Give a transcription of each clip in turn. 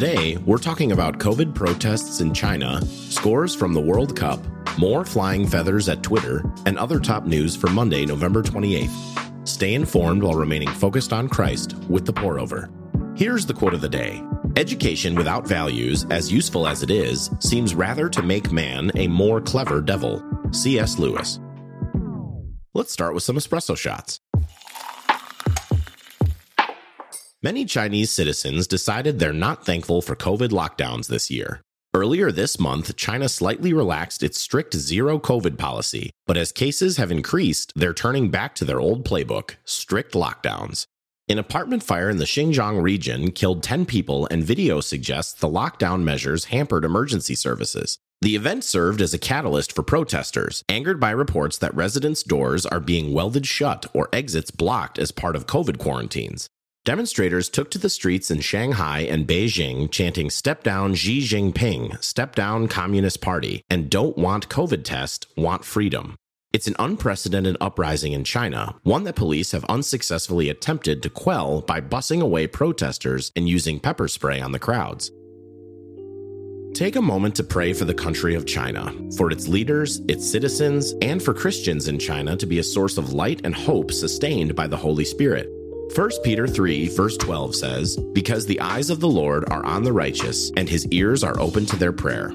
Today, we're talking about COVID protests in China, scores from the World Cup, more flying feathers at Twitter, and other top news for Monday, November 28th. Stay informed while remaining focused on Christ with the pour over. Here's the quote of the day Education without values, as useful as it is, seems rather to make man a more clever devil. C.S. Lewis. Let's start with some espresso shots. Many Chinese citizens decided they're not thankful for COVID lockdowns this year. Earlier this month, China slightly relaxed its strict zero COVID policy, but as cases have increased, they're turning back to their old playbook strict lockdowns. An apartment fire in the Xinjiang region killed 10 people, and video suggests the lockdown measures hampered emergency services. The event served as a catalyst for protesters, angered by reports that residents' doors are being welded shut or exits blocked as part of COVID quarantines. Demonstrators took to the streets in Shanghai and Beijing chanting Step Down Xi Jinping, Step Down Communist Party, and Don't Want COVID Test, Want Freedom. It's an unprecedented uprising in China, one that police have unsuccessfully attempted to quell by bussing away protesters and using pepper spray on the crowds. Take a moment to pray for the country of China, for its leaders, its citizens, and for Christians in China to be a source of light and hope sustained by the Holy Spirit. 1 Peter 3, verse 12 says, Because the eyes of the Lord are on the righteous, and his ears are open to their prayer.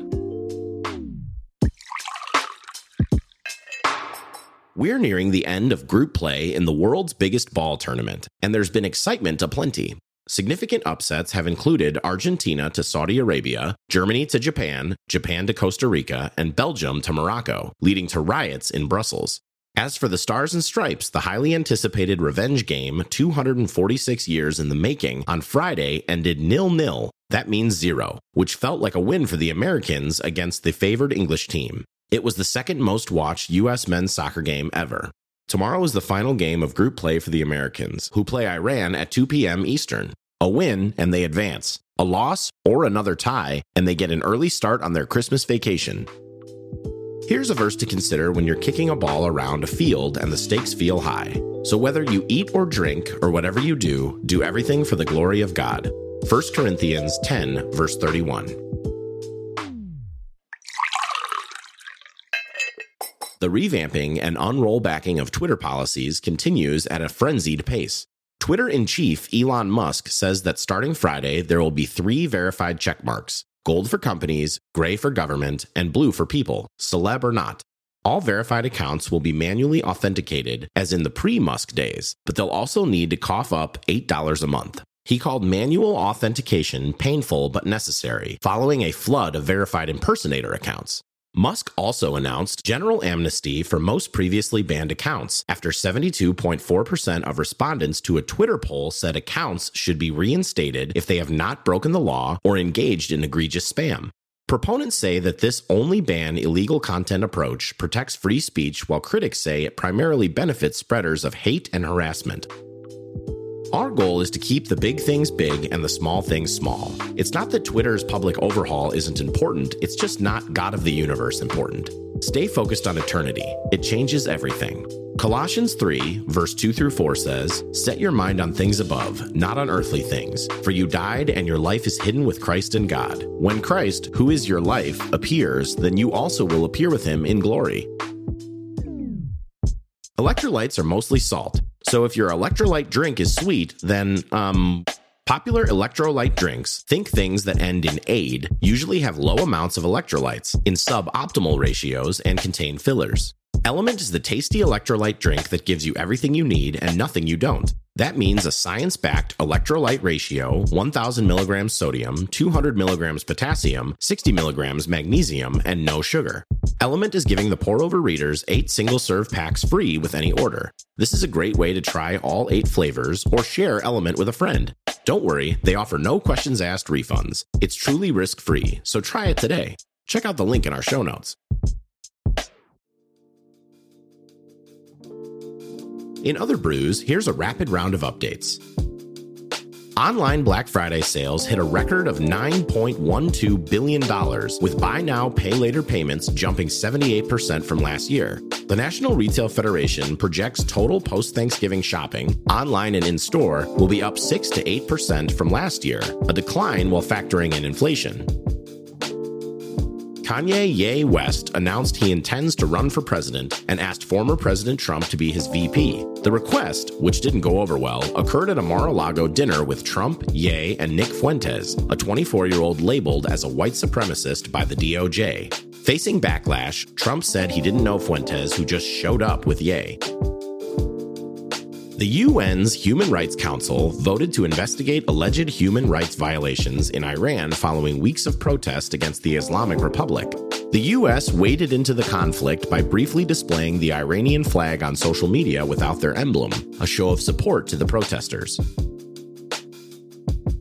We're nearing the end of group play in the world's biggest ball tournament, and there's been excitement aplenty. Significant upsets have included Argentina to Saudi Arabia, Germany to Japan, Japan to Costa Rica, and Belgium to Morocco, leading to riots in Brussels. As for the Stars and Stripes, the highly anticipated revenge game, 246 years in the making, on Friday ended nil-nil. That means zero, which felt like a win for the Americans against the favored English team. It was the second most watched U.S. men's soccer game ever. Tomorrow is the final game of group play for the Americans, who play Iran at 2 p.m. Eastern. A win, and they advance. A loss, or another tie, and they get an early start on their Christmas vacation. Here's a verse to consider when you're kicking a ball around a field and the stakes feel high. So whether you eat or drink or whatever you do, do everything for the glory of God. 1 Corinthians 10, verse 31. The revamping and unrollbacking of Twitter policies continues at a frenzied pace. Twitter in chief Elon Musk says that starting Friday, there will be three verified checkmarks gold for companies, gray for government, and blue for people, celeb or not. All verified accounts will be manually authenticated, as in the pre Musk days, but they'll also need to cough up $8 a month. He called manual authentication painful but necessary, following a flood of verified impersonator accounts. Musk also announced general amnesty for most previously banned accounts after 72.4% of respondents to a Twitter poll said accounts should be reinstated if they have not broken the law or engaged in egregious spam. Proponents say that this only ban illegal content approach protects free speech, while critics say it primarily benefits spreaders of hate and harassment. Our goal is to keep the big things big and the small things small. It's not that Twitter's public overhaul isn't important, it's just not God of the universe important. Stay focused on eternity, it changes everything. Colossians 3, verse 2 through 4 says, Set your mind on things above, not on earthly things, for you died and your life is hidden with Christ in God. When Christ, who is your life, appears, then you also will appear with him in glory. Electrolytes are mostly salt, so if your electrolyte drink is sweet, then, um, Popular electrolyte drinks, think things that end in aid, usually have low amounts of electrolytes in suboptimal ratios and contain fillers. LMNT is the tasty electrolyte drink that gives you everything you need and nothing you don't. That means a science backed electrolyte ratio 1000 milligrams sodium, 200 milligrams potassium, 60 milligrams magnesium, and no sugar. LMNT is giving the pour over readers eight single serve packs free with any order. This is a great way to try all eight flavors or share LMNT with a friend. Don't worry, they offer no questions asked refunds. It's truly risk free, so try it today. Check out the link in our show notes. In other brews, here's a rapid round of updates. Online Black Friday sales hit a record of $9.12 billion, with buy now, pay later payments jumping 78% from last year. The National Retail Federation projects total post Thanksgiving shopping, online and in store, will be up 6 to 8% from last year, a decline while factoring in inflation. Kanye Ye West announced he intends to run for president and asked former President Trump to be his VP. The request, which didn't go over well, occurred at a Mar a Lago dinner with Trump, Ye, and Nick Fuentes, a 24 year old labeled as a white supremacist by the DOJ. Facing backlash, Trump said he didn't know Fuentes, who just showed up with Ye. The UN's Human Rights Council voted to investigate alleged human rights violations in Iran following weeks of protest against the Islamic Republic. The U.S. waded into the conflict by briefly displaying the Iranian flag on social media without their emblem, a show of support to the protesters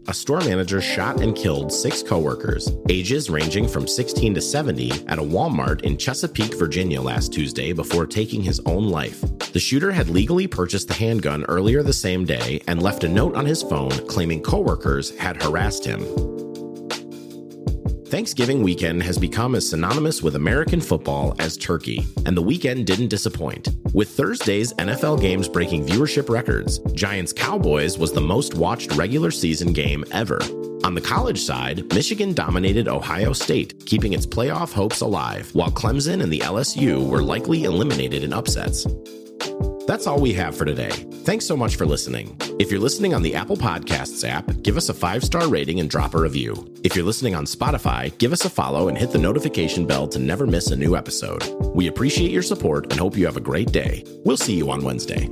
a store manager shot and killed six coworkers, ages ranging from 16 to 70, at a Walmart in Chesapeake, Virginia last Tuesday before taking his own life. The shooter had legally purchased the handgun earlier the same day and left a note on his phone claiming coworkers had harassed him. Thanksgiving weekend has become as synonymous with American football as turkey, and the weekend didn't disappoint. With Thursday's NFL games breaking viewership records, Giants Cowboys was the most watched regular season game ever. On the college side, Michigan dominated Ohio State, keeping its playoff hopes alive, while Clemson and the LSU were likely eliminated in upsets. That's all we have for today. Thanks so much for listening. If you're listening on the Apple Podcasts app, give us a five star rating and drop a review. If you're listening on Spotify, give us a follow and hit the notification bell to never miss a new episode. We appreciate your support and hope you have a great day. We'll see you on Wednesday.